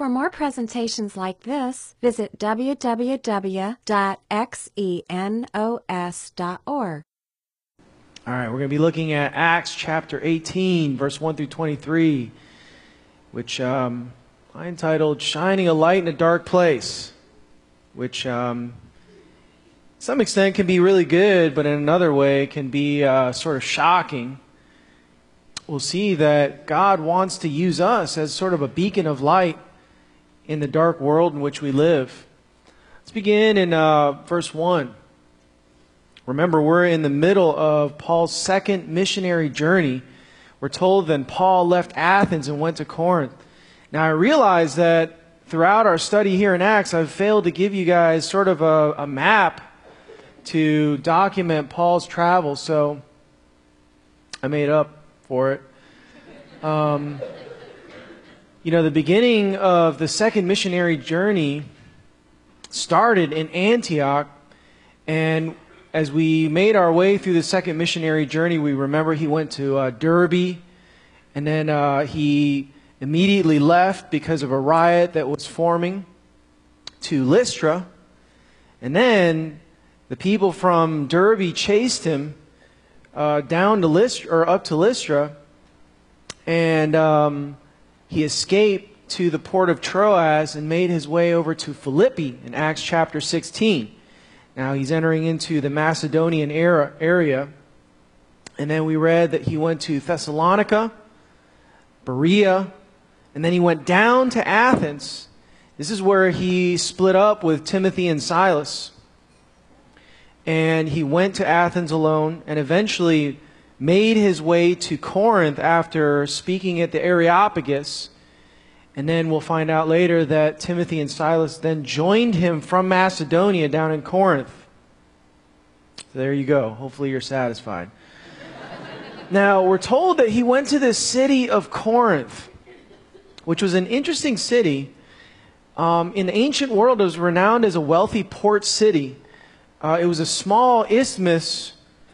For more presentations like this, visit www.xenos.org. All right, we're going to be looking at Acts chapter 18, verse 1 through 23, which um, I entitled Shining a Light in a Dark Place, which, um, some extent, can be really good, but in another way can be uh, sort of shocking. We'll see that God wants to use us as sort of a beacon of light in the dark world in which we live. Let's begin in uh, verse 1. Remember, we're in the middle of Paul's second missionary journey. We're told then Paul left Athens and went to Corinth. Now, I realize that throughout our study here in Acts, I've failed to give you guys sort of a, a map to document Paul's travels, so I made up for it. Um, you know, the beginning of the second missionary journey started in Antioch, and as we made our way through the second missionary journey, we remember he went to uh, Derbe, and then uh, he immediately left because of a riot that was forming to Lystra. And then the people from Derbe chased him uh, down to Lystra, or up to Lystra, and um, he escaped to the port of Troas and made his way over to Philippi in Acts chapter 16. Now he's entering into the Macedonian era, area. And then we read that he went to Thessalonica, Berea, and then he went down to Athens. This is where he split up with Timothy and Silas. And he went to Athens alone and eventually made his way to Corinth after speaking at the Areopagus. And then we'll find out later that Timothy and Silas then joined him from Macedonia down in Corinth. So there you go. Hopefully you're satisfied. now, we're told that he went to the city of Corinth, which was an interesting city. Um, in the ancient world, it was renowned as a wealthy port city. Uh, it was a small isthmus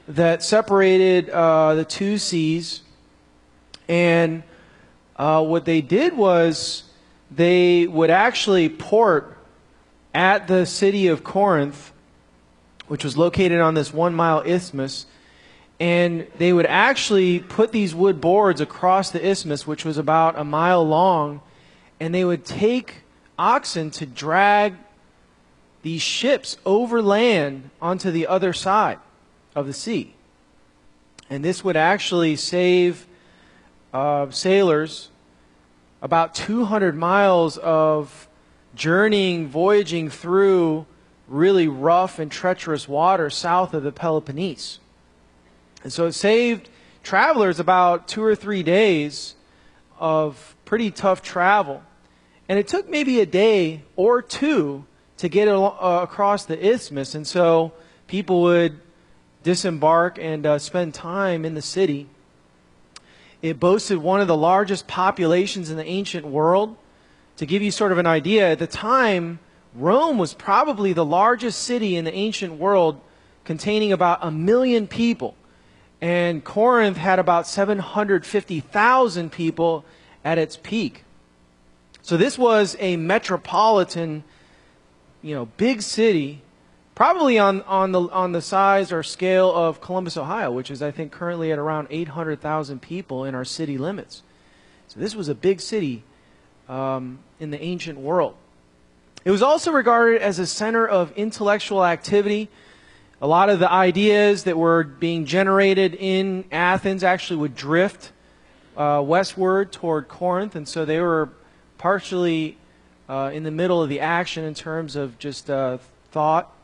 that separated uh, the two seas. And uh, what they did was they would actually port at the city of Corinth, which was located on this one mile isthmus, and they would actually put these wood boards across the isthmus, which was about a mile long, and they would take oxen to drag these ships over land onto the other side of the sea. And this would actually save uh, sailors about 200 miles of journeying, voyaging through really rough and treacherous water south of the Peloponnese. And so it saved travelers about two or three days of pretty tough travel. And it took maybe a day or two to get uh, across the isthmus. And so people would disembark and uh, spend time in the city. It boasted one of the largest populations in the ancient world. To give you sort of an idea, at the time, Rome was probably the largest city in the ancient world, containing about a million people. And Corinth had about 750,000 people at its peak. So this was a metropolitan, you know, big city probably on, on, the, on the size or scale of Columbus, Ohio, which is, I think, currently at around 800,000 people in our city limits. So this was a big city um, in the ancient world. It was also regarded as a center of intellectual activity. A lot of the ideas that were being generated in Athens actually would drift uh, westward toward Corinth, and so they were partially uh, in the middle of the action in terms of just uh, thought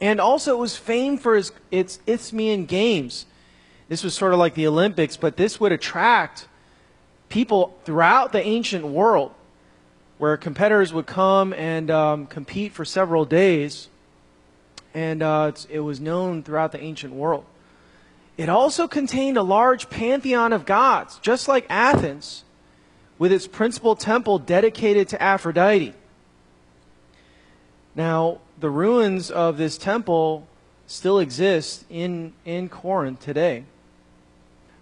and also, it was famed for its, its Isthmian Games. This was sort of like the Olympics, but this would attract people throughout the ancient world where competitors would come and um, compete for several days. And uh, it was known throughout the ancient world. It also contained a large pantheon of gods, just like Athens, with its principal temple dedicated to Aphrodite. Now, the ruins of this temple still exist in, in Corinth today.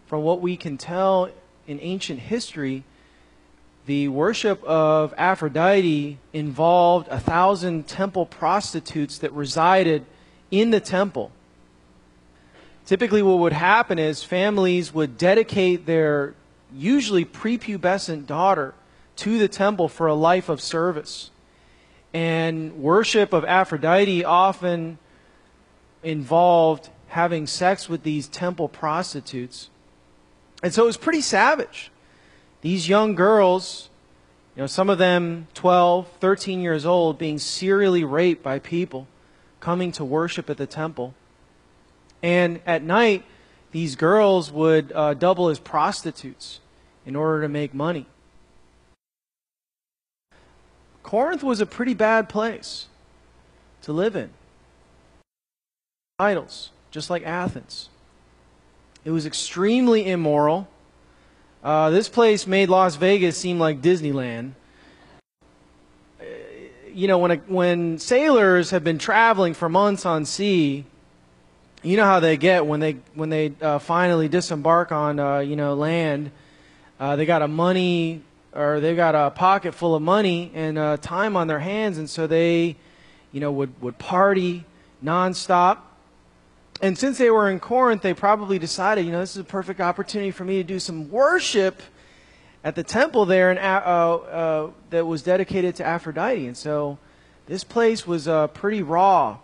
From what we can tell in ancient history, the worship of Aphrodite involved a thousand temple prostitutes that resided in the temple. Typically, what would happen is families would dedicate their usually prepubescent daughter to the temple for a life of service. And worship of Aphrodite often involved having sex with these temple prostitutes. And so it was pretty savage. These young girls, you know, some of them 12, 13 years old, being serially raped by people coming to worship at the temple. And at night, these girls would uh, double as prostitutes in order to make money. Corinth was a pretty bad place to live in. Idols, just like Athens. It was extremely immoral. Uh, this place made Las Vegas seem like Disneyland. Uh, you know, when, a, when sailors have been traveling for months on sea, you know how they get when they when they uh, finally disembark on uh, you know land. Uh, they got a money or they've got a pocket full of money and uh, time on their hands, and so they, you know, would would party nonstop. And since they were in Corinth, they probably decided, you know, this is a perfect opportunity for me to do some worship at the temple there, and uh, uh, that was dedicated to Aphrodite. And so, this place was pretty raw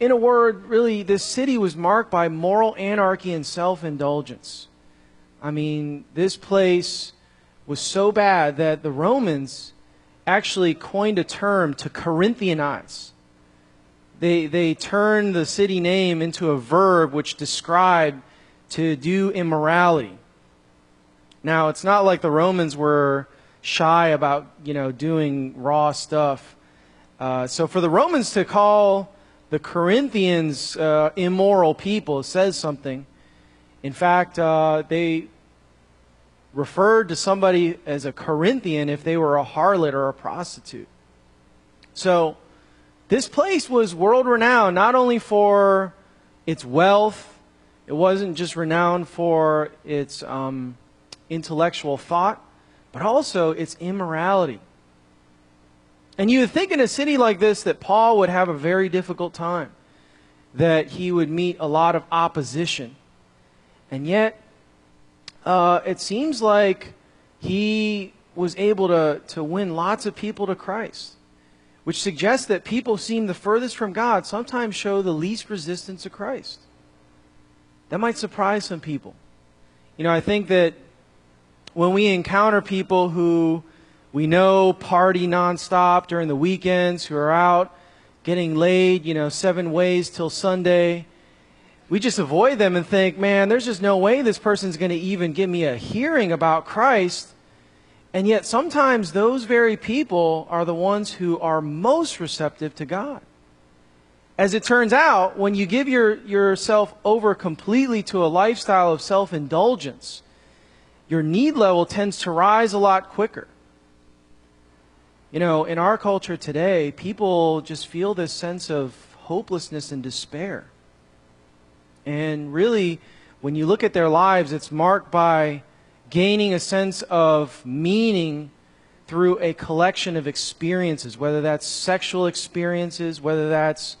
in a word, really, this city was marked by moral anarchy and self indulgence. I mean, this place was so bad that the Romans actually coined a term to Corinthianize. They, they turned the city name into a verb which described to do immorality. Now, it's not like the Romans were shy about, you know, doing raw stuff. Uh, so for the Romans to call the Corinthians uh, immoral people says something. In fact, uh, they referred to somebody as a Corinthian if they were a harlot or a prostitute. So, this place was world renowned not only for its wealth, it wasn't just renowned for its um, intellectual thought, but also its immorality. And you would think in a city like this that Paul would have a very difficult time, that he would meet a lot of opposition. And yet, uh, it seems like he was able to, to win lots of people to Christ, which suggests that people seem the furthest from God sometimes show the least resistance to Christ. That might surprise some people. You know, I think that when we encounter people who we know party nonstop during the weekends, who are out getting laid, you know, seven ways till Sunday. We just avoid them and think, man, there's just no way this person's going to even give me a hearing about Christ. And yet, sometimes those very people are the ones who are most receptive to God. As it turns out, when you give your, yourself over completely to a lifestyle of self indulgence, your need level tends to rise a lot quicker. You know, in our culture today, people just feel this sense of hopelessness and despair. And really, when you look at their lives, it's marked by gaining a sense of meaning through a collection of experiences, whether that's sexual experiences, whether that's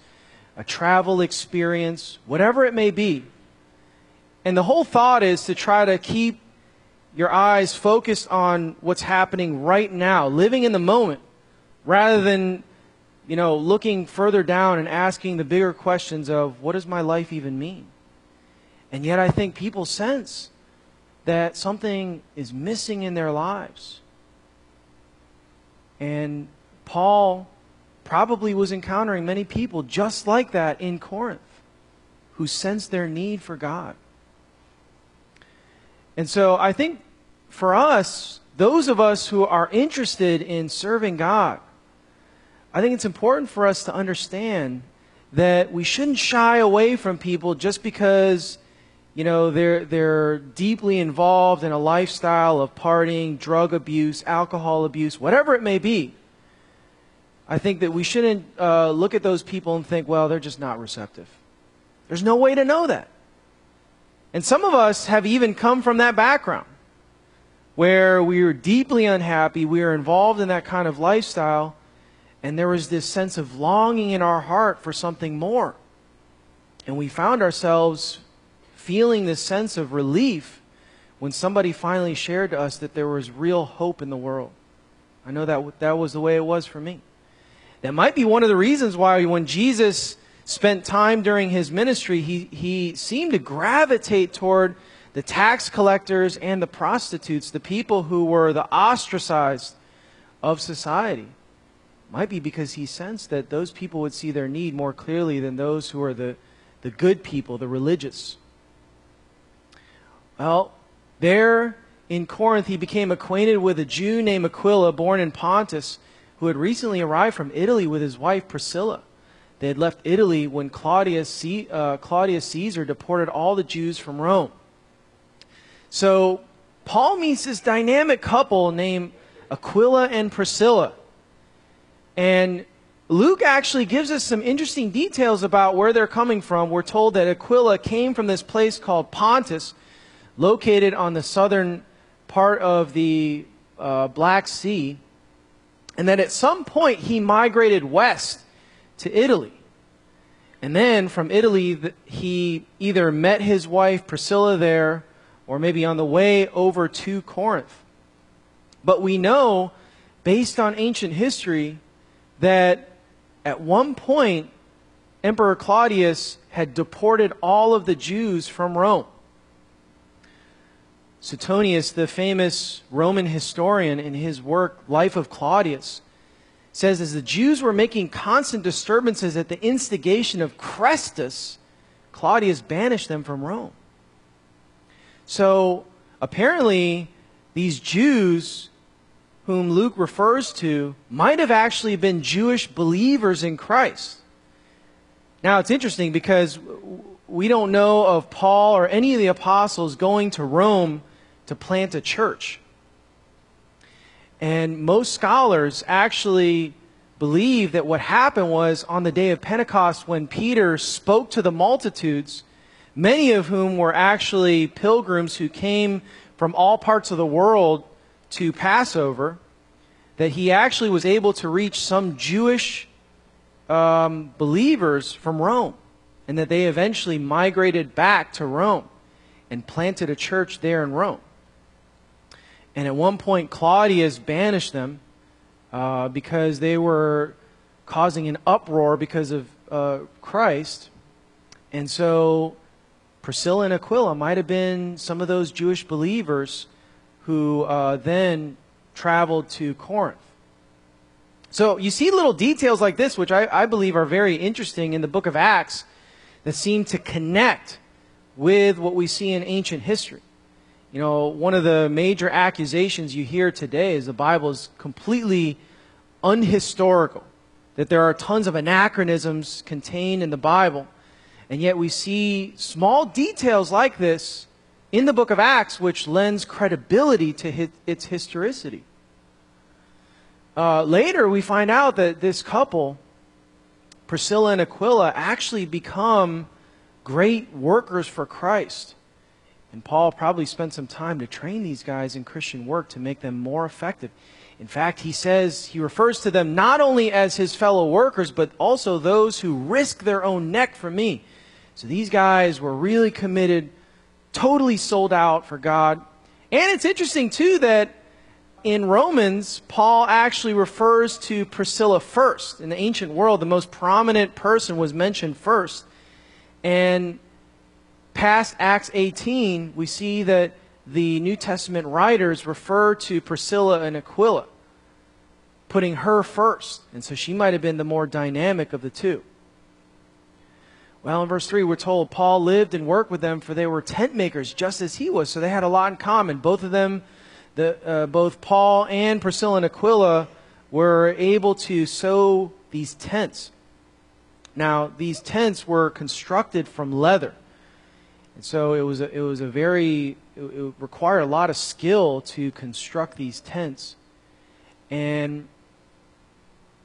a travel experience, whatever it may be. And the whole thought is to try to keep your eyes focused on what's happening right now, living in the moment, rather than, you know, looking further down and asking the bigger questions of what does my life even mean? And yet I think people sense that something is missing in their lives. And Paul probably was encountering many people just like that in Corinth who sensed their need for God. And so I think for us, those of us who are interested in serving God, I think it's important for us to understand that we shouldn't shy away from people just because you know they're they're deeply involved in a lifestyle of partying, drug abuse, alcohol abuse, whatever it may be. I think that we shouldn't uh, look at those people and think, well, they're just not receptive. There's no way to know that. And some of us have even come from that background where we were deeply unhappy, we were involved in that kind of lifestyle, and there was this sense of longing in our heart for something more. And we found ourselves feeling this sense of relief when somebody finally shared to us that there was real hope in the world. I know that that was the way it was for me. That might be one of the reasons why when Jesus spent time during his ministry, he, he seemed to gravitate toward the tax collectors and the prostitutes, the people who were the ostracized of society. Might be because he sensed that those people would see their need more clearly than those who are the, the good people, the religious. Well, there in Corinth, he became acquainted with a Jew named Aquila, born in Pontus, who had recently arrived from Italy with his wife Priscilla. They had left Italy when Claudius, uh, Claudius Caesar deported all the Jews from Rome. So Paul meets this dynamic couple named Aquila and Priscilla. And Luke actually gives us some interesting details about where they're coming from. We're told that Aquila came from this place called Pontus, located on the southern part of the uh, Black Sea, and that at some point he migrated west to Italy. And then from Italy, he either met his wife Priscilla there or maybe on the way over to Corinth. But we know, based on ancient history, that at one point, Emperor Claudius had deported all of the Jews from Rome. Suetonius, the famous Roman historian, in his work Life of Claudius, says as the Jews were making constant disturbances at the instigation of Chrestus, Claudius banished them from Rome. So apparently, these Jews whom Luke refers to might have actually been Jewish believers in Christ. Now, it's interesting because we don't know of Paul or any of the apostles going to Rome to plant a church. And most scholars actually believe that what happened was on the day of Pentecost when Peter spoke to the multitudes, many of whom were actually pilgrims who came from all parts of the world to Passover, that he actually was able to reach some Jewish um, believers from Rome, and that they eventually migrated back to Rome and planted a church there in Rome. And at one point, Claudius banished them uh, because they were causing an uproar because of uh, Christ. And so Priscilla and Aquila might have been some of those Jewish believers who uh, then traveled to Corinth. So you see little details like this, which I, I believe are very interesting in the book of Acts, that seem to connect with what we see in ancient history. You know, one of the major accusations you hear today is the Bible is completely unhistorical, that there are tons of anachronisms contained in the Bible. And yet we see small details like this in the book of Acts, which lends credibility to its historicity. Uh, later, we find out that this couple, Priscilla and Aquila, actually become great workers for Christ. And Paul probably spent some time to train these guys in Christian work to make them more effective. In fact, he says, he refers to them not only as his fellow workers, but also those who risk their own neck for me. So these guys were really committed, totally sold out for God. And it's interesting, too, that in Romans, Paul actually refers to Priscilla first. In the ancient world, the most prominent person was mentioned first. And past Acts 18, we see that the New Testament writers refer to Priscilla and Aquila, putting her first. And so she might have been the more dynamic of the two. Well, in verse 3, we're told Paul lived and worked with them, for they were tent makers just as he was. So they had a lot in common. Both of them, the, uh, both Paul and Priscilla and Aquila, were able to sew these tents. Now, these tents were constructed from leather. And so it was a, it was a very it, it required a lot of skill to construct these tents. And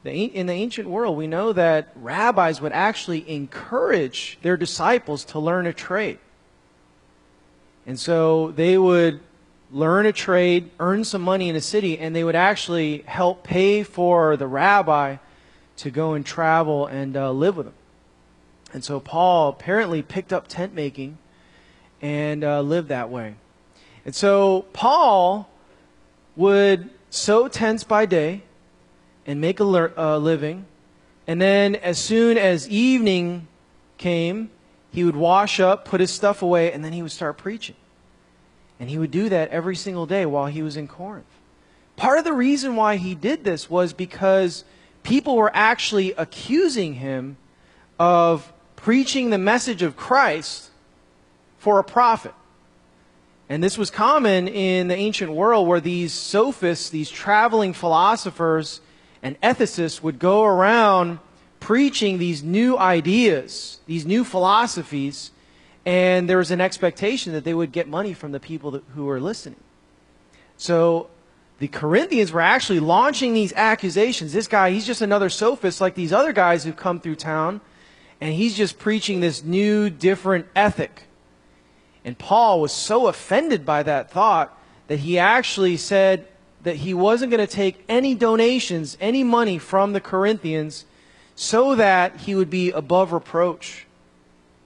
the, in the ancient world, we know that rabbis would actually encourage their disciples to learn a trade. And so they would learn a trade, earn some money in a city, and they would actually help pay for the rabbi to go and travel and uh, live with them. And so Paul apparently picked up tent making and uh, lived that way. And so Paul would sew tents by day and make a uh, living. And then as soon as evening came, he would wash up, put his stuff away, and then he would start preaching. And he would do that every single day while he was in Corinth. Part of the reason why he did this was because people were actually accusing him of preaching the message of Christ for a profit. And this was common in the ancient world where these sophists, these traveling philosophers and ethicists would go around preaching these new ideas, these new philosophies, and there was an expectation that they would get money from the people that, who were listening. So the Corinthians were actually launching these accusations. This guy, he's just another sophist like these other guys who've come through town, and he's just preaching this new, different ethic. And Paul was so offended by that thought that he actually said that he wasn't going to take any donations, any money from the Corinthians, so that he would be above reproach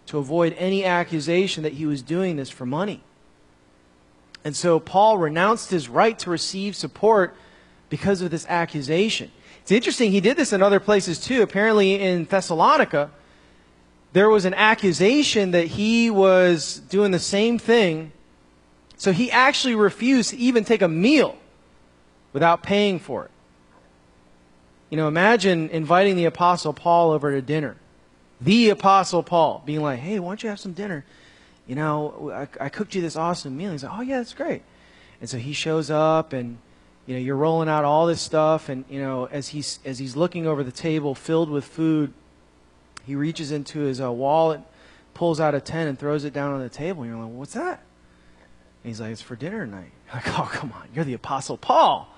to avoid any accusation that he was doing this for money. And so Paul renounced his right to receive support because of this accusation. It's interesting, he did this in other places too. Apparently in Thessalonica, there was an accusation that he was doing the same thing. So he actually refused to even take a meal without paying for it. You know, imagine inviting the Apostle Paul over to dinner the Apostle Paul, being like, hey, why don't you have some dinner? You know, I, I cooked you this awesome meal. He's like, oh, yeah, that's great. And so he shows up and, you know, you're rolling out all this stuff. And, you know, as he's, as he's looking over the table filled with food, he reaches into his uh, wallet, pulls out a 10 and throws it down on the table. And you're like, what's that? And he's like, it's for dinner tonight. Like, oh, come on. You're the Apostle Paul.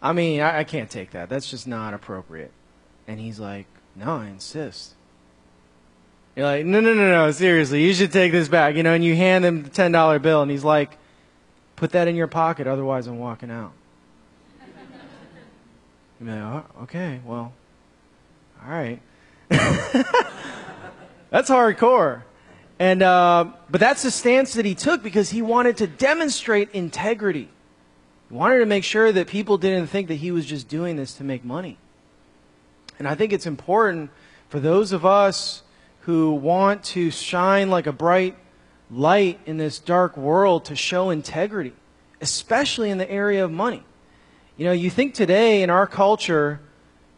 I mean, I, I can't take that. That's just not appropriate. And he's like, no, I insist. You're like, no, no, no, no, seriously, you should take this back. You know, and you hand him the $10 bill, and he's like, put that in your pocket, otherwise I'm walking out. You're like, oh, okay, well, all right. that's hardcore. And, uh, but that's the stance that he took because he wanted to demonstrate integrity. He wanted to make sure that people didn't think that he was just doing this to make money. And I think it's important for those of us who want to shine like a bright light in this dark world to show integrity, especially in the area of money. You know, you think today in our culture,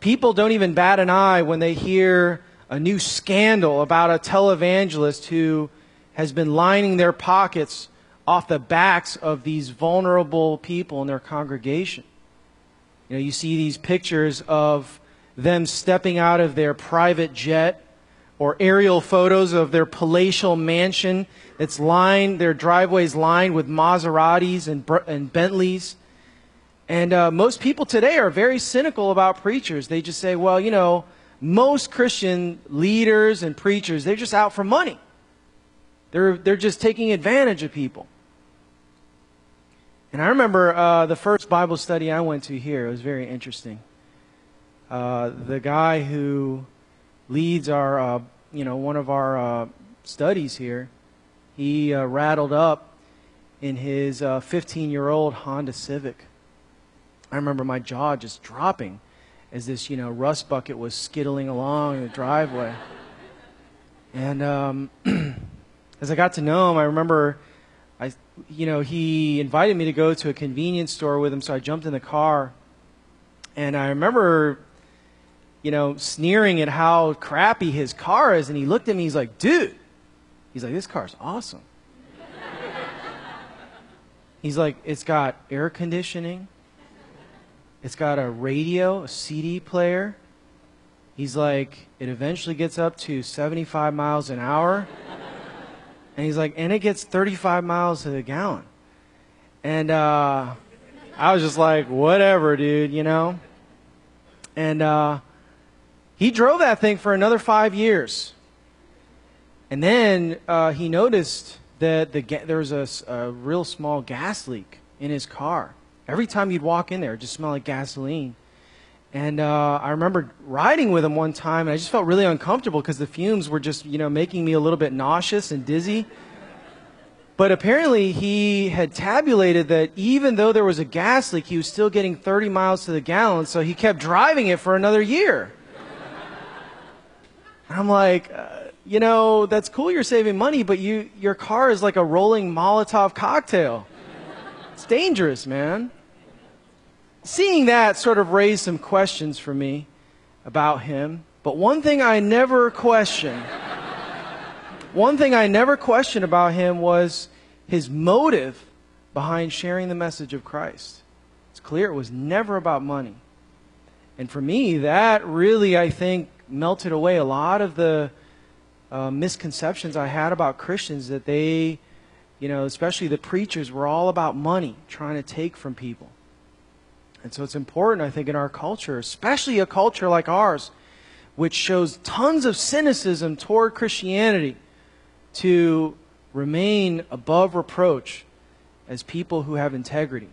people don't even bat an eye when they hear a new scandal about a televangelist who has been lining their pockets off the backs of these vulnerable people in their congregation. You know, you see these pictures of them stepping out of their private jet or aerial photos of their palatial mansion that's lined, their driveways lined with Maseratis and, and Bentleys. And uh, most people today are very cynical about preachers. They just say, well, you know, most Christian leaders and preachers, they're just out for money. They're, they're just taking advantage of people. And I remember uh, the first Bible study I went to here. It was very interesting. Uh, the guy who leads our, uh, you know, one of our uh, studies here, he uh, rattled up in his 15-year-old uh, Honda Civic. I remember my jaw just dropping as this, you know, rust bucket was skittling along the driveway. And um, as I got to know him, I remember, I, you know, he invited me to go to a convenience store with him, so I jumped in the car. And I remember you know, sneering at how crappy his car is. And he looked at me, he's like, dude, he's like, this car's awesome. he's like, it's got air conditioning, it's got a radio, a CD player. He's like, it eventually gets up to 75 miles an hour. and he's like, and it gets 35 miles to the gallon. And uh, I was just like, whatever, dude, you know? And uh, he drove that thing for another five years. And then uh, he noticed that the ga- there was a, a real small gas leak in his car. Every time you'd walk in there, it just smelled like gasoline. And uh, I remember riding with him one time, and I just felt really uncomfortable because the fumes were just, you know, making me a little bit nauseous and dizzy. But apparently, he had tabulated that even though there was a gas leak, he was still getting 30 miles to the gallon, so he kept driving it for another year. I'm like, uh, you know, that's cool you're saving money, but you, your car is like a rolling Molotov cocktail. It's dangerous, man seeing that sort of raised some questions for me about him. But one thing I never questioned, one thing I never questioned about him was his motive behind sharing the message of Christ. It's clear it was never about money. And for me, that really, I think, melted away a lot of the uh, misconceptions I had about Christians that they, you know, especially the preachers, were all about money, trying to take from people. And so it's important, I think, in our culture, especially a culture like ours, which shows tons of cynicism toward Christianity, to remain above reproach as people who have integrity.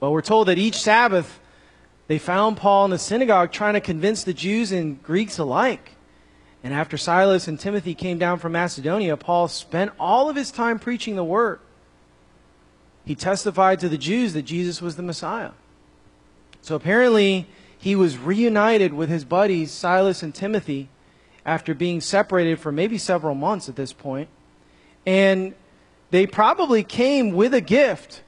Well, we're told that each Sabbath they found Paul in the synagogue trying to convince the Jews and Greeks alike. And after Silas and Timothy came down from Macedonia, Paul spent all of his time preaching the word he testified to the Jews that Jesus was the Messiah. So apparently, he was reunited with his buddies, Silas and Timothy, after being separated for maybe several months at this point. And they probably came with a gift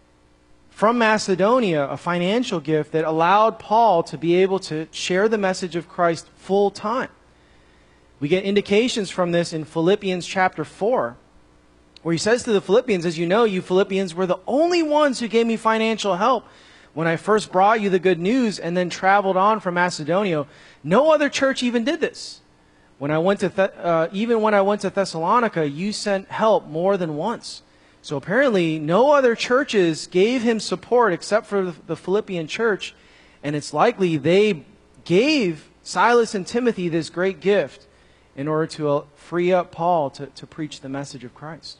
from Macedonia, a financial gift that allowed Paul to be able to share the message of Christ full time. We get indications from this in Philippians chapter 4 where he says to the Philippians, As you know, you Philippians were the only ones who gave me financial help when I first brought you the good news and then traveled on from Macedonia. No other church even did this. When I went to Th- uh, even when I went to Thessalonica, you sent help more than once. So apparently, no other churches gave him support except for the Philippian church, and it's likely they gave Silas and Timothy this great gift in order to uh, free up Paul to, to preach the message of Christ.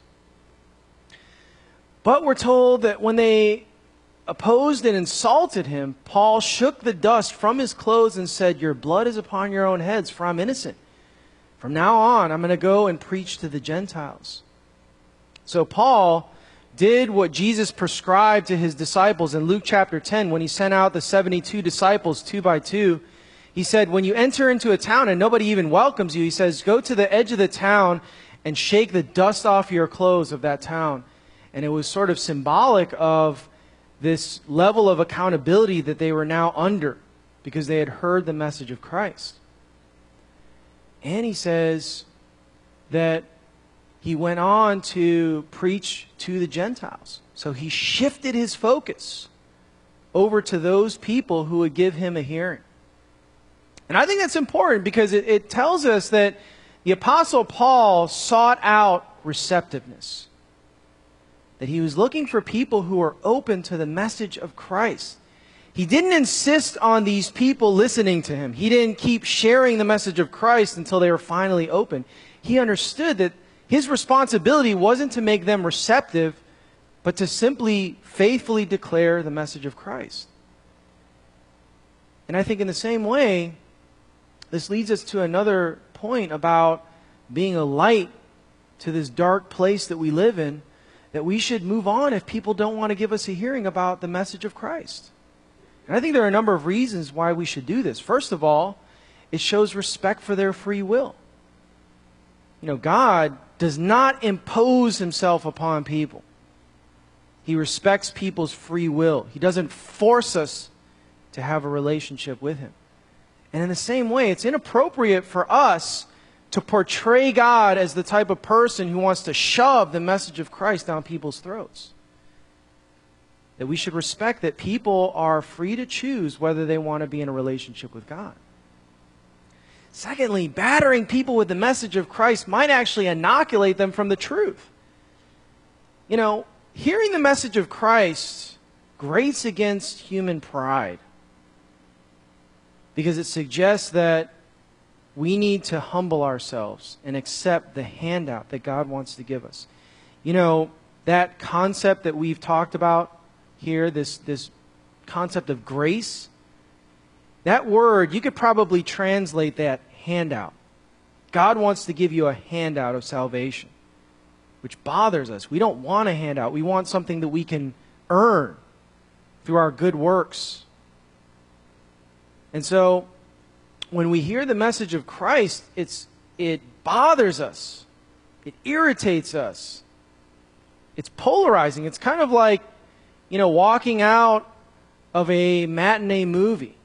But we're told that when they opposed and insulted him, Paul shook the dust from his clothes and said, Your blood is upon your own heads, for I'm innocent. From now on, I'm going to go and preach to the Gentiles. So Paul did what Jesus prescribed to his disciples in Luke chapter 10 when he sent out the 72 disciples two by two. He said, When you enter into a town and nobody even welcomes you, he says, Go to the edge of the town and shake the dust off your clothes of that town. And it was sort of symbolic of this level of accountability that they were now under because they had heard the message of Christ. And he says that he went on to preach to the Gentiles. So he shifted his focus over to those people who would give him a hearing. And I think that's important because it, it tells us that the Apostle Paul sought out receptiveness that he was looking for people who were open to the message of Christ. He didn't insist on these people listening to him. He didn't keep sharing the message of Christ until they were finally open. He understood that his responsibility wasn't to make them receptive, but to simply faithfully declare the message of Christ. And I think in the same way, this leads us to another point about being a light to this dark place that we live in that we should move on if people don't want to give us a hearing about the message of Christ. And I think there are a number of reasons why we should do this. First of all, it shows respect for their free will. You know, God does not impose himself upon people. He respects people's free will. He doesn't force us to have a relationship with him. And in the same way, it's inappropriate for us to portray God as the type of person who wants to shove the message of Christ down people's throats. That we should respect that people are free to choose whether they want to be in a relationship with God. Secondly, battering people with the message of Christ might actually inoculate them from the truth. You know, hearing the message of Christ grates against human pride because it suggests that we need to humble ourselves and accept the handout that God wants to give us. You know, that concept that we've talked about here, this, this concept of grace, that word, you could probably translate that handout. God wants to give you a handout of salvation, which bothers us. We don't want a handout. We want something that we can earn through our good works. And so, when we hear the message of Christ, it's, it bothers us, it irritates us, it's polarizing. It's kind of like, you know, walking out of a matinee movie.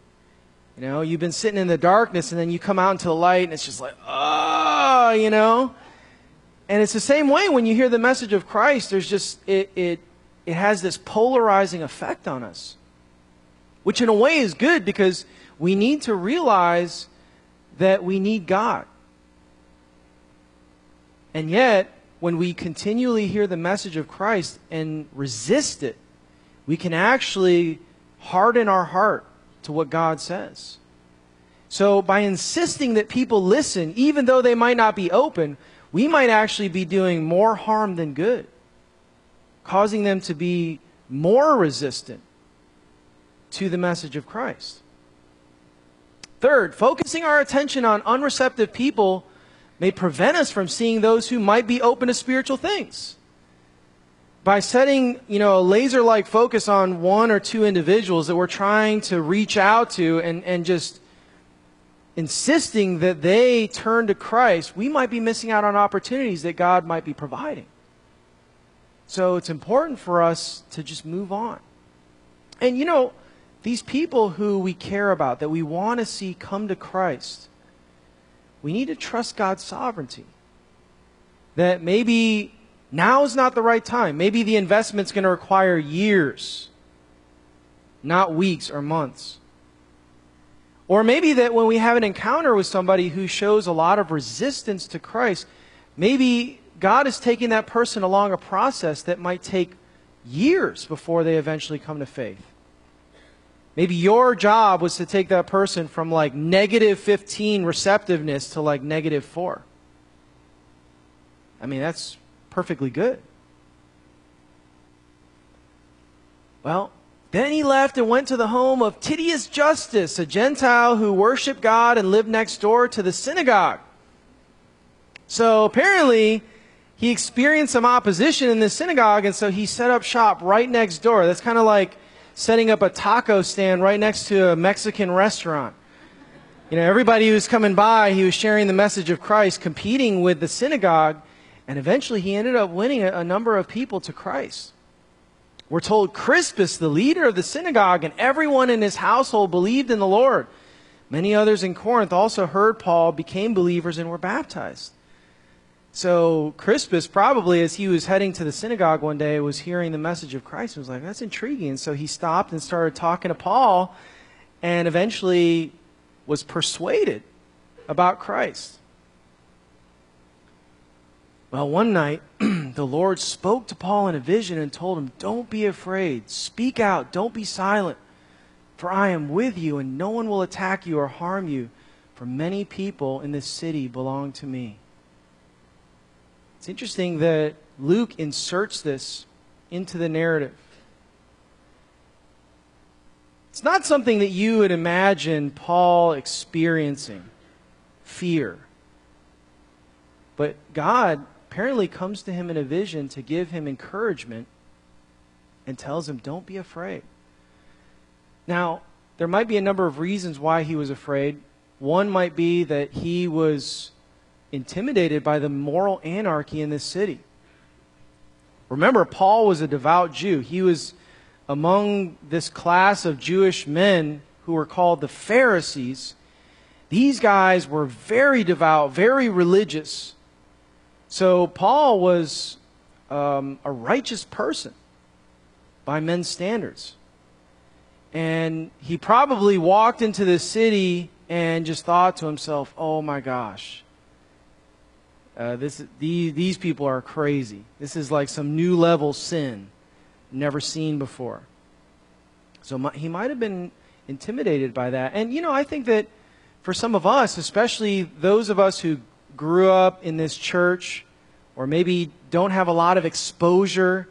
You know, you've been sitting in the darkness and then you come out into the light and it's just like, oh, you know. And it's the same way when you hear the message of Christ, there's just, it, it, it has this polarizing effect on us. Which in a way is good because we need to realize that we need God. And yet, when we continually hear the message of Christ and resist it, we can actually harden our heart to what God says. So, by insisting that people listen, even though they might not be open, we might actually be doing more harm than good, causing them to be more resistant to the message of Christ. Third, focusing our attention on unreceptive people may prevent us from seeing those who might be open to spiritual things by setting, you know, a laser-like focus on one or two individuals that we're trying to reach out to and, and just insisting that they turn to Christ, we might be missing out on opportunities that God might be providing. So it's important for us to just move on. And you know, these people who we care about, that we want to see come to Christ, we need to trust God's sovereignty. That maybe now is not the right time. Maybe the investment's going to require years, not weeks or months. Or maybe that when we have an encounter with somebody who shows a lot of resistance to Christ, maybe God is taking that person along a process that might take years before they eventually come to faith. Maybe your job was to take that person from like negative 15 receptiveness to like negative 4. I mean, that's perfectly good. Well, then he left and went to the home of Titius Justus, a Gentile who worshiped God and lived next door to the synagogue. So apparently, he experienced some opposition in the synagogue, and so he set up shop right next door. That's kind of like setting up a taco stand right next to a Mexican restaurant. You know, everybody who was coming by, he was sharing the message of Christ, competing with the synagogue and eventually he ended up winning a, a number of people to Christ. We're told Crispus, the leader of the synagogue, and everyone in his household believed in the Lord. Many others in Corinth also heard Paul, became believers, and were baptized. So Crispus, probably as he was heading to the synagogue one day, was hearing the message of Christ and was like, that's intriguing. And so he stopped and started talking to Paul and eventually was persuaded about Christ. Well, one night, the Lord spoke to Paul in a vision and told him, Don't be afraid. Speak out. Don't be silent. For I am with you, and no one will attack you or harm you. For many people in this city belong to me. It's interesting that Luke inserts this into the narrative. It's not something that you would imagine Paul experiencing fear. But God apparently comes to him in a vision to give him encouragement and tells him, Don't be afraid. Now, there might be a number of reasons why he was afraid. One might be that he was intimidated by the moral anarchy in this city. Remember, Paul was a devout Jew. He was among this class of Jewish men who were called the Pharisees. These guys were very devout, very religious. So Paul was um, a righteous person by men's standards. And he probably walked into the city and just thought to himself, oh my gosh, uh, this, these, these people are crazy. This is like some new level sin, never seen before. So my, he might have been intimidated by that. And, you know, I think that for some of us, especially those of us who grew up in this church or maybe don't have a lot of exposure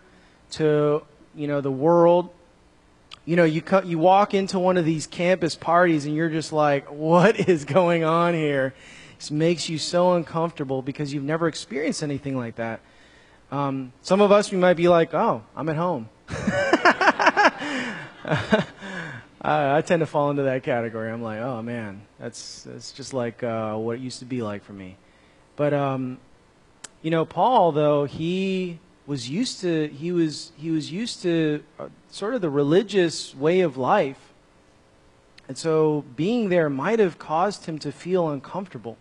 to you know the world You know, you, you walk into one of these campus parties and you're just like, what is going on here? Makes you so uncomfortable because you've never experienced anything like that. Um, some of us, we might be like, oh, I'm at home. I, I, tend to fall into that category. I'm like, oh man, that's that's just like uh, what it used to be like for me. But um, you know, Paul though he was used to he was he was used to uh, sort of the religious way of life, and so being there might have caused him to feel uncomfortable.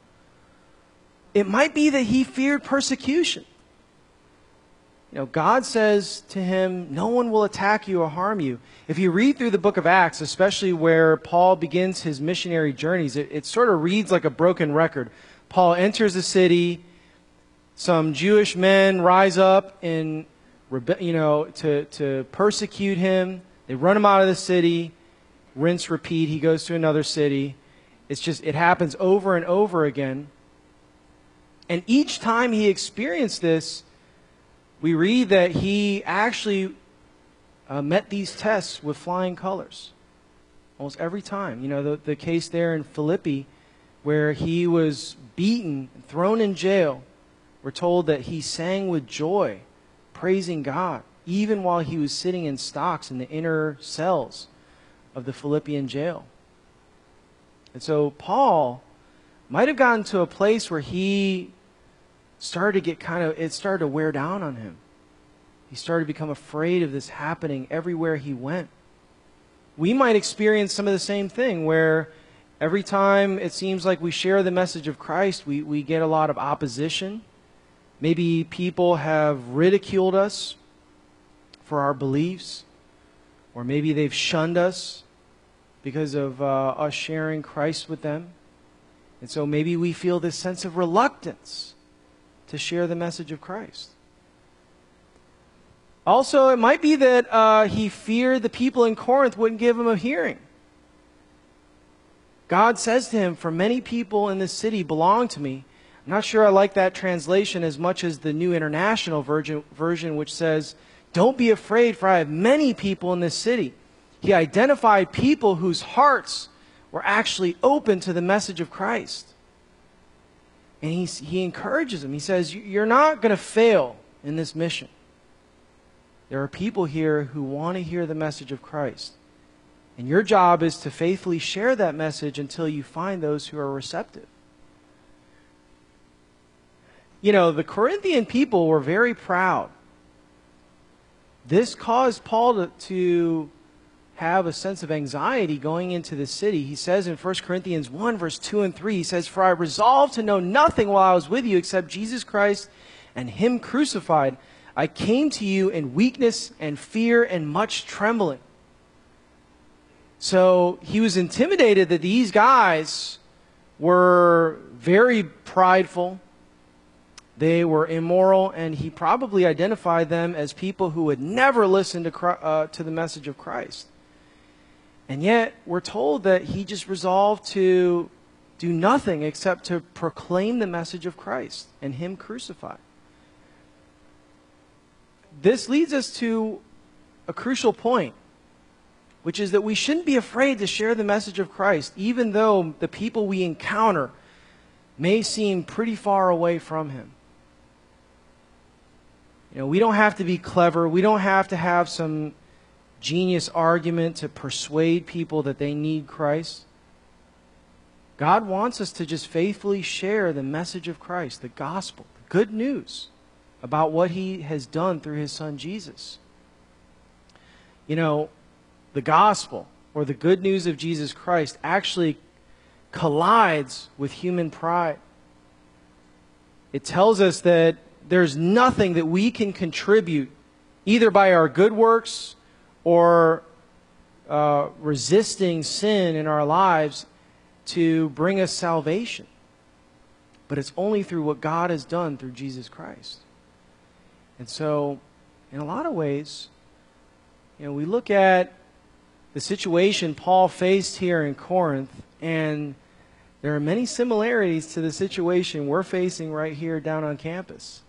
It might be that he feared persecution. You know, God says to him, No one will attack you or harm you. If you read through the book of Acts, especially where Paul begins his missionary journeys, it, it sort of reads like a broken record. Paul enters the city, some Jewish men rise up in, you know, to, to persecute him. They run him out of the city, rinse, repeat. He goes to another city. It's just, it happens over and over again. And each time he experienced this, we read that he actually uh, met these tests with flying colors almost every time. You know, the, the case there in Philippi where he was beaten, thrown in jail, we're told that he sang with joy, praising God, even while he was sitting in stocks in the inner cells of the Philippian jail. And so Paul might have gotten to a place where he started to get kind of, it started to wear down on him. He started to become afraid of this happening everywhere he went. We might experience some of the same thing where every time it seems like we share the message of Christ, we, we get a lot of opposition. Maybe people have ridiculed us for our beliefs, or maybe they've shunned us because of uh, us sharing Christ with them. And so maybe we feel this sense of reluctance to share the message of Christ. Also, it might be that uh, he feared the people in Corinth wouldn't give him a hearing. God says to him, For many people in this city belong to me. I'm not sure I like that translation as much as the New International version, version which says, Don't be afraid, for I have many people in this city. He identified people whose hearts were actually open to the message of Christ. And he, he encourages them. He says, You're not going to fail in this mission. There are people here who want to hear the message of Christ. And your job is to faithfully share that message until you find those who are receptive. You know, the Corinthian people were very proud. This caused Paul to, to have a sense of anxiety going into the city. He says in 1 Corinthians 1, verse 2 and 3, he says, For I resolved to know nothing while I was with you except Jesus Christ and Him crucified. I came to you in weakness and fear and much trembling. So he was intimidated that these guys were very prideful. They were immoral, and he probably identified them as people who would never listen to, uh, to the message of Christ. And yet, we're told that he just resolved to do nothing except to proclaim the message of Christ and him crucified. This leads us to a crucial point, which is that we shouldn't be afraid to share the message of Christ, even though the people we encounter may seem pretty far away from him. You know, we don't have to be clever. We don't have to have some genius argument to persuade people that they need Christ. God wants us to just faithfully share the message of Christ, the gospel, the good news about what he has done through his son Jesus. You know, the gospel or the good news of Jesus Christ actually collides with human pride. It tells us that there's nothing that we can contribute either by our good works or uh, resisting sin in our lives to bring us salvation. But it's only through what God has done through Jesus Christ. And so, in a lot of ways, you know, we look at the situation Paul faced here in Corinth, and there are many similarities to the situation we're facing right here down on campus.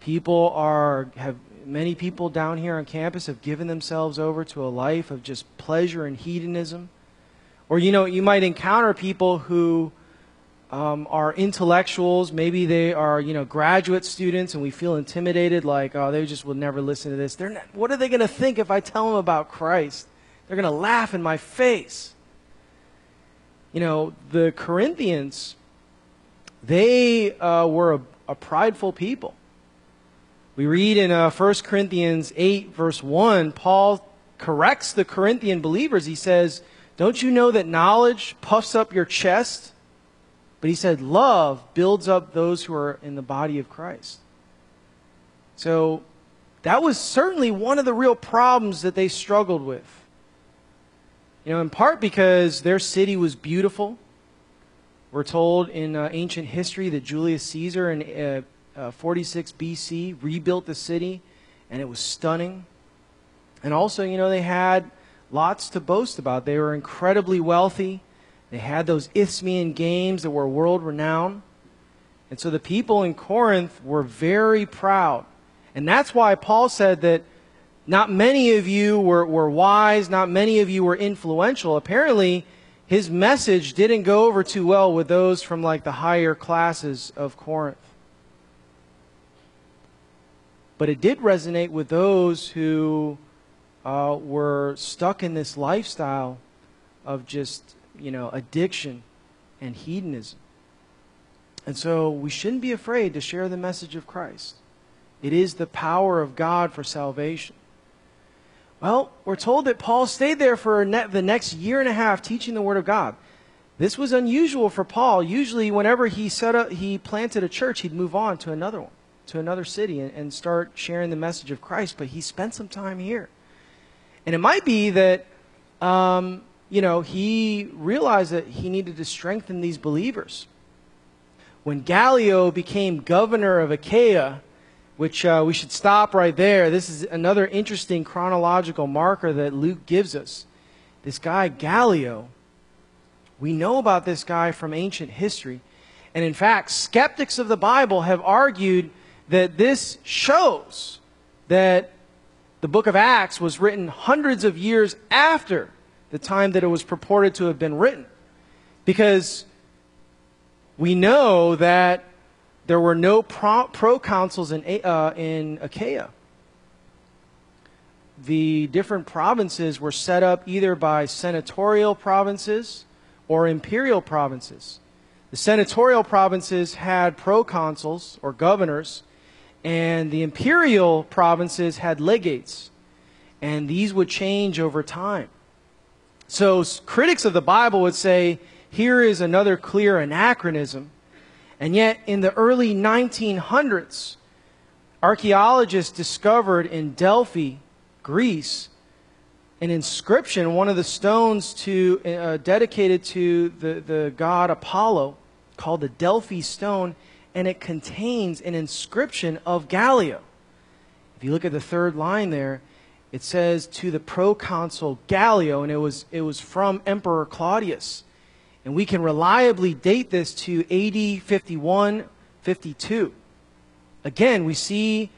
People are have many people down here on campus have given themselves over to a life of just pleasure and hedonism. Or, you know, you might encounter people who um, are intellectuals. Maybe they are, you know, graduate students, and we feel intimidated, like, oh, they just will never listen to this. They're not, what are they going to think if I tell them about Christ? They're going to laugh in my face. You know, the Corinthians, they uh, were a, a, prideful people. We read in uh, 1 Corinthians 8, verse 1, Paul corrects the Corinthian believers. He says, Don't you know that knowledge puffs up your chest? But he said, Love builds up those who are in the body of Christ. So that was certainly one of the real problems that they struggled with. You know, in part because their city was beautiful. We're told in uh, ancient history that Julius Caesar and uh, uh, 46 BC rebuilt the city, and it was stunning. And also, you know, they had lots to boast about. They were incredibly wealthy. They had those Isthmian games that were world renowned. And so the people in Corinth were very proud. And that's why Paul said that not many of you were, were wise, not many of you were influential. Apparently, his message didn't go over too well with those from like the higher classes of Corinth. But it did resonate with those who uh, were stuck in this lifestyle of just, you know, addiction and hedonism. And so we shouldn't be afraid to share the message of Christ. It is the power of God for salvation. Well, we're told that Paul stayed there for the next year and a half teaching the Word of God. This was unusual for Paul. Usually, whenever he set up, he planted a church, he'd move on to another one, to another city, and, and start sharing the message of Christ. But he spent some time here, and it might be that, um, you know, he realized that he needed to strengthen these believers. When Gallio became governor of Achaia, which uh, we should stop right there. This is another interesting chronological marker that Luke gives us. This guy, Gallio, we know about this guy from ancient history. And in fact, skeptics of the Bible have argued that this shows that the book of Acts was written hundreds of years after the time that it was purported to have been written. Because we know that there were no pro- proconsuls in, uh, in Achaia. The different provinces were set up either by senatorial provinces or imperial provinces. The senatorial provinces had proconsuls or governors, and the imperial provinces had legates. And these would change over time. So critics of the Bible would say here is another clear anachronism and yet, in the early 1900s, archaeologists discovered in Delphi, Greece, an inscription, one of the stones to, uh, dedicated to the, the god Apollo, called the Delphi stone, and it contains an inscription of Gallio. If you look at the third line there, it says to the proconsul Gallio, and it was, it was from Emperor Claudius. And we can reliably date this to AD 51 52. Again, we see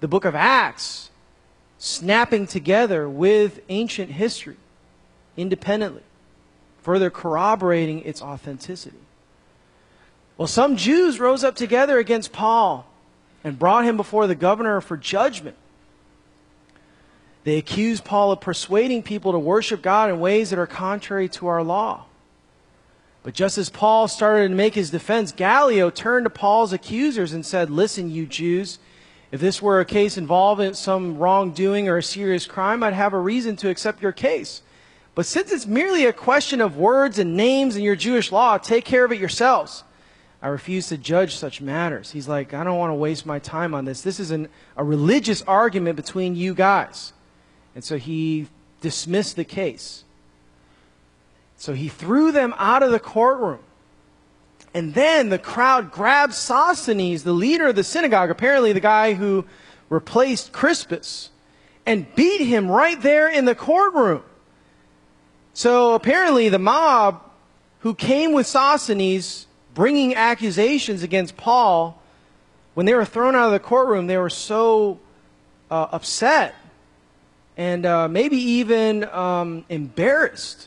the book of Acts snapping together with ancient history independently, further corroborating its authenticity. Well, some Jews rose up together against Paul and brought him before the governor for judgment. They accused Paul of persuading people to worship God in ways that are contrary to our law. But just as Paul started to make his defense, Gallio turned to Paul's accusers and said, Listen, you Jews, if this were a case involving some wrongdoing or a serious crime, I'd have a reason to accept your case. But since it's merely a question of words and names in your Jewish law, take care of it yourselves. I refuse to judge such matters. He's like, I don't want to waste my time on this. This is an, a religious argument between you guys. And so he dismissed the case. So he threw them out of the courtroom. And then the crowd grabbed Sosthenes, the leader of the synagogue, apparently the guy who replaced Crispus, and beat him right there in the courtroom. So apparently the mob who came with Sosthenes bringing accusations against Paul, when they were thrown out of the courtroom, they were so uh, upset and uh, maybe even um, embarrassed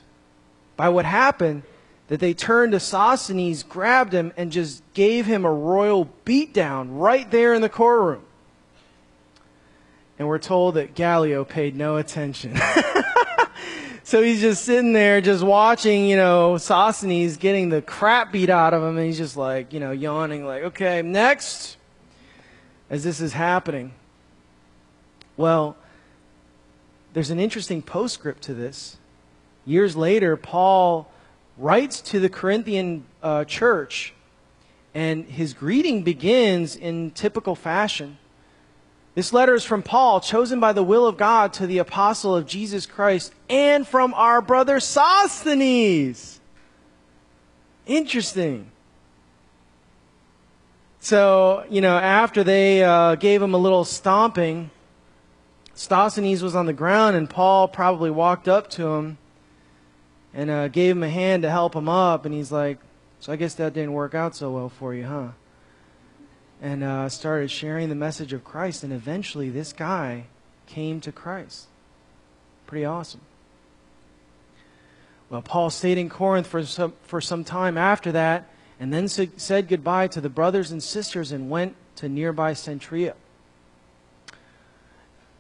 by what happened that they turned to Sosthenes, grabbed him, and just gave him a royal beatdown right there in the courtroom. And we're told that Gallio paid no attention. so he's just sitting there, just watching, you know, Sosthenes getting the crap beat out of him, and he's just like, you know, yawning, like, okay, next, as this is happening. Well, there's an interesting postscript to this. Years later, Paul writes to the Corinthian uh, church, and his greeting begins in typical fashion. This letter is from Paul, chosen by the will of God to the apostle of Jesus Christ, and from our brother Sosthenes. Interesting. So, you know, after they uh, gave him a little stomping, Sosthenes was on the ground, and Paul probably walked up to him and uh, gave him a hand to help him up. And he's like, So I guess that didn't work out so well for you, huh? And uh, started sharing the message of Christ. And eventually, this guy came to Christ. Pretty awesome. Well, Paul stayed in Corinth for some, for some time after that, and then said goodbye to the brothers and sisters and went to nearby Cenchrea.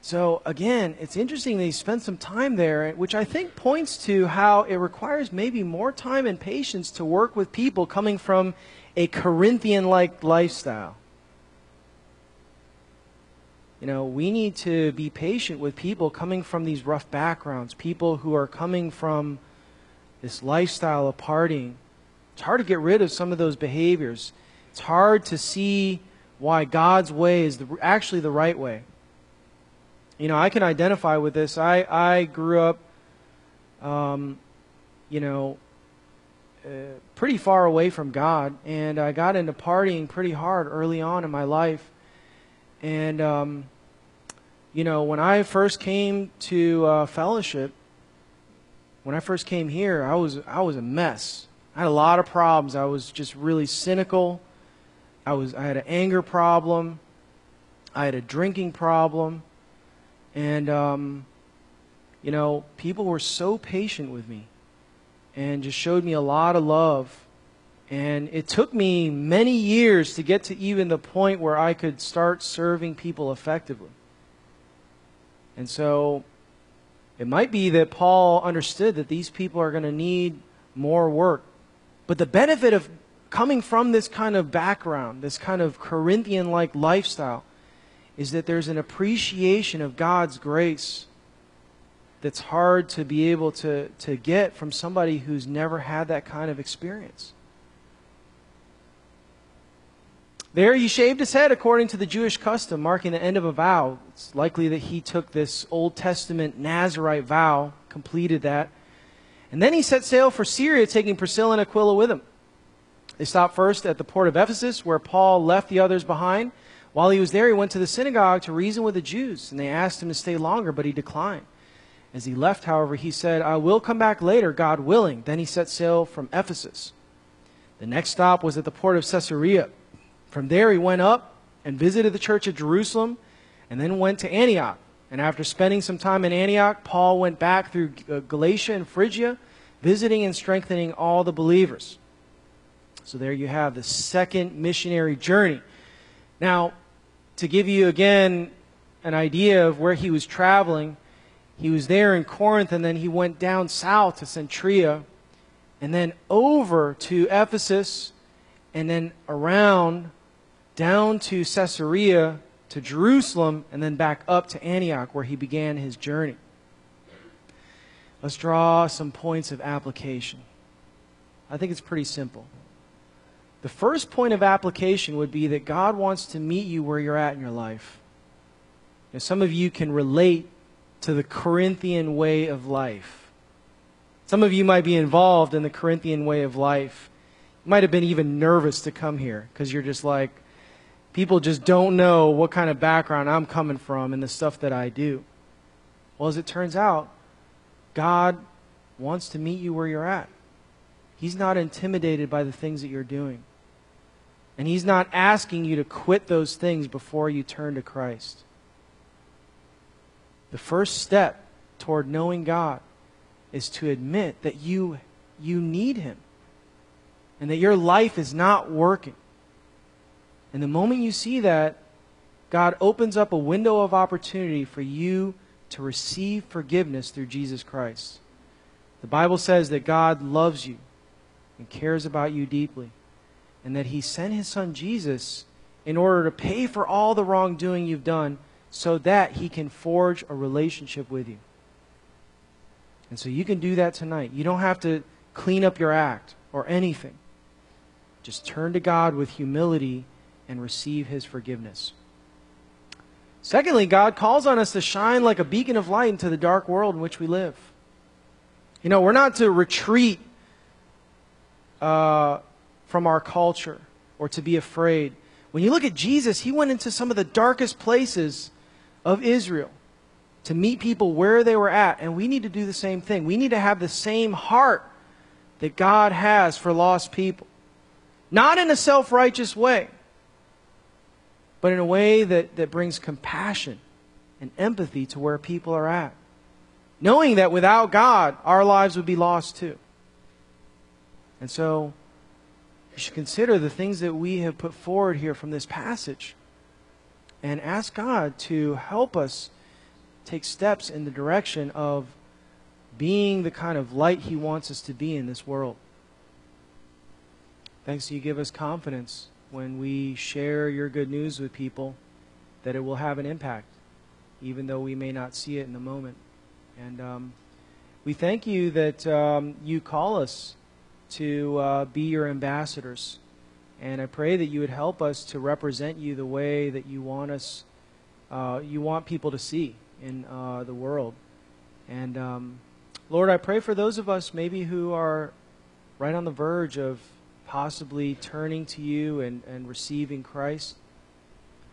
So again, it's interesting that he spent some time there, which I think points to how it requires maybe more time and patience to work with people coming from a Corinthian like lifestyle. You know, we need to be patient with people coming from these rough backgrounds, people who are coming from this lifestyle of partying. It's hard to get rid of some of those behaviors. It's hard to see why God's way is the, actually the right way you know, I can identify with this. I, I grew up, um, you know, uh, pretty far away from God, and I got into partying pretty hard early on in my life. And, um, you know, when I first came to uh, fellowship, when I first came here, I was I was a mess. I had a lot of problems. I was just really cynical. I was I had an anger problem. I had a drinking problem. And, um, you know, people were so patient with me and just showed me a lot of love. And it took me many years to get to even the point where I could start serving people effectively. And so it might be that Paul understood that these people are going to need more work. But the benefit of coming from this kind of background, this kind of Corinthian like lifestyle, is that there's an appreciation of God's grace that's hard to be able to, to get from somebody who's never had that kind of experience. There he shaved his head according to the Jewish custom, marking the end of a vow. It's likely that he took this Old Testament Nazarite vow, completed that. And then he set sail for Syria, taking Priscilla and Aquila with him. They stopped first at the port of Ephesus, where Paul left the others behind. While he was there, he went to the synagogue to reason with the Jews, and they asked him to stay longer, but he declined. As he left, however, he said, I will come back later, God willing. Then he set sail from Ephesus. The next stop was at the port of Caesarea. From there, he went up and visited the church at Jerusalem, and then went to Antioch. And after spending some time in Antioch, Paul went back through uh, Galatia and Phrygia, visiting and strengthening all the believers. So there you have the second missionary journey. Now, to give you again an idea of where he was traveling, he was there in Corinth and then he went down south to Cenchrea and then over to Ephesus and then around down to Caesarea to Jerusalem and then back up to Antioch where he began his journey. Let's draw some points of application. I think it's pretty simple. The first point of application would be that God wants to meet you where you're at in your life. Now, some of you can relate to the Corinthian way of life. Some of you might be involved in the Corinthian way of life. You might have been even nervous to come here because you're just like, people just don't know what kind of background I'm coming from and the stuff that I do. Well, as it turns out, God wants to meet you where you're at. He's not intimidated by the things that you're doing. And He's not asking you to quit those things before you turn to Christ. The first step toward knowing God is to admit that you, you need Him and that your life is not working. And the moment you see that, God opens up a window of opportunity for you to receive forgiveness through Jesus Christ. The Bible says that God loves you and cares about you deeply, and that He sent His Son Jesus in order to pay for all the wrongdoing you've done so that He can forge a relationship with you. And so you can do that tonight. You don't have to clean up your act or anything. Just turn to God with humility and receive His forgiveness. Secondly, God calls on us to shine like a beacon of light into the dark world in which we live. You know, we're not to retreat uh, from our culture or to be afraid. When you look at Jesus, he went into some of the darkest places of Israel to meet people where they were at, and we need to do the same thing. We need to have the same heart that God has for lost people. Not in a self righteous way, but in a way that, that brings compassion and empathy to where people are at. Knowing that without God, our lives would be lost too. And so, you should consider the things that we have put forward here from this passage and ask God to help us take steps in the direction of being the kind of light He wants us to be in this world. Thanks, you give us confidence when we share your good news with people that it will have an impact, even though we may not see it in the moment. And um, we thank you that um, you call us to uh, be your ambassadors. And I pray that you would help us to represent you the way that you want us, uh, you want people to see in uh, the world. And um, Lord, I pray for those of us maybe who are right on the verge of possibly turning to you and, and receiving Christ.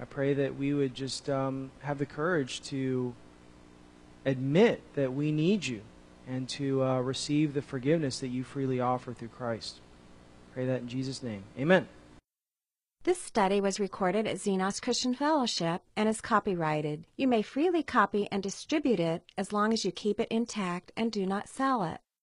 I pray that we would just um, have the courage to admit that we need you and to uh, receive the forgiveness that you freely offer through Christ. Pray that in Jesus' name. Amen. This study was recorded at Xenos Christian Fellowship and is copyrighted. You may freely copy and distribute it as long as you keep it intact and do not sell it.